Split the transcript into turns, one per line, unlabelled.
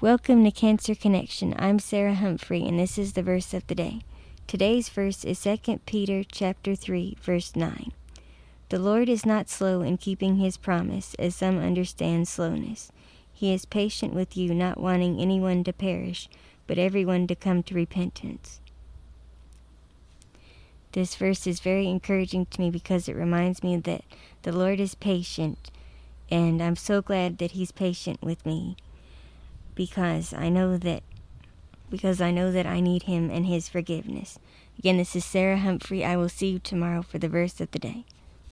Welcome to Cancer Connection. I'm Sarah Humphrey and this is the verse of the day. Today's verse is 2 Peter chapter 3 verse 9. The Lord is not slow in keeping his promise, as some understand slowness. He is patient with you, not wanting anyone to perish, but everyone to come to repentance. This verse is very encouraging to me because it reminds me that the Lord is patient, and I'm so glad that he's patient with me because I know that because I know that I need him and his forgiveness. Again, this is Sarah Humphrey. I will see you tomorrow for the verse of the day.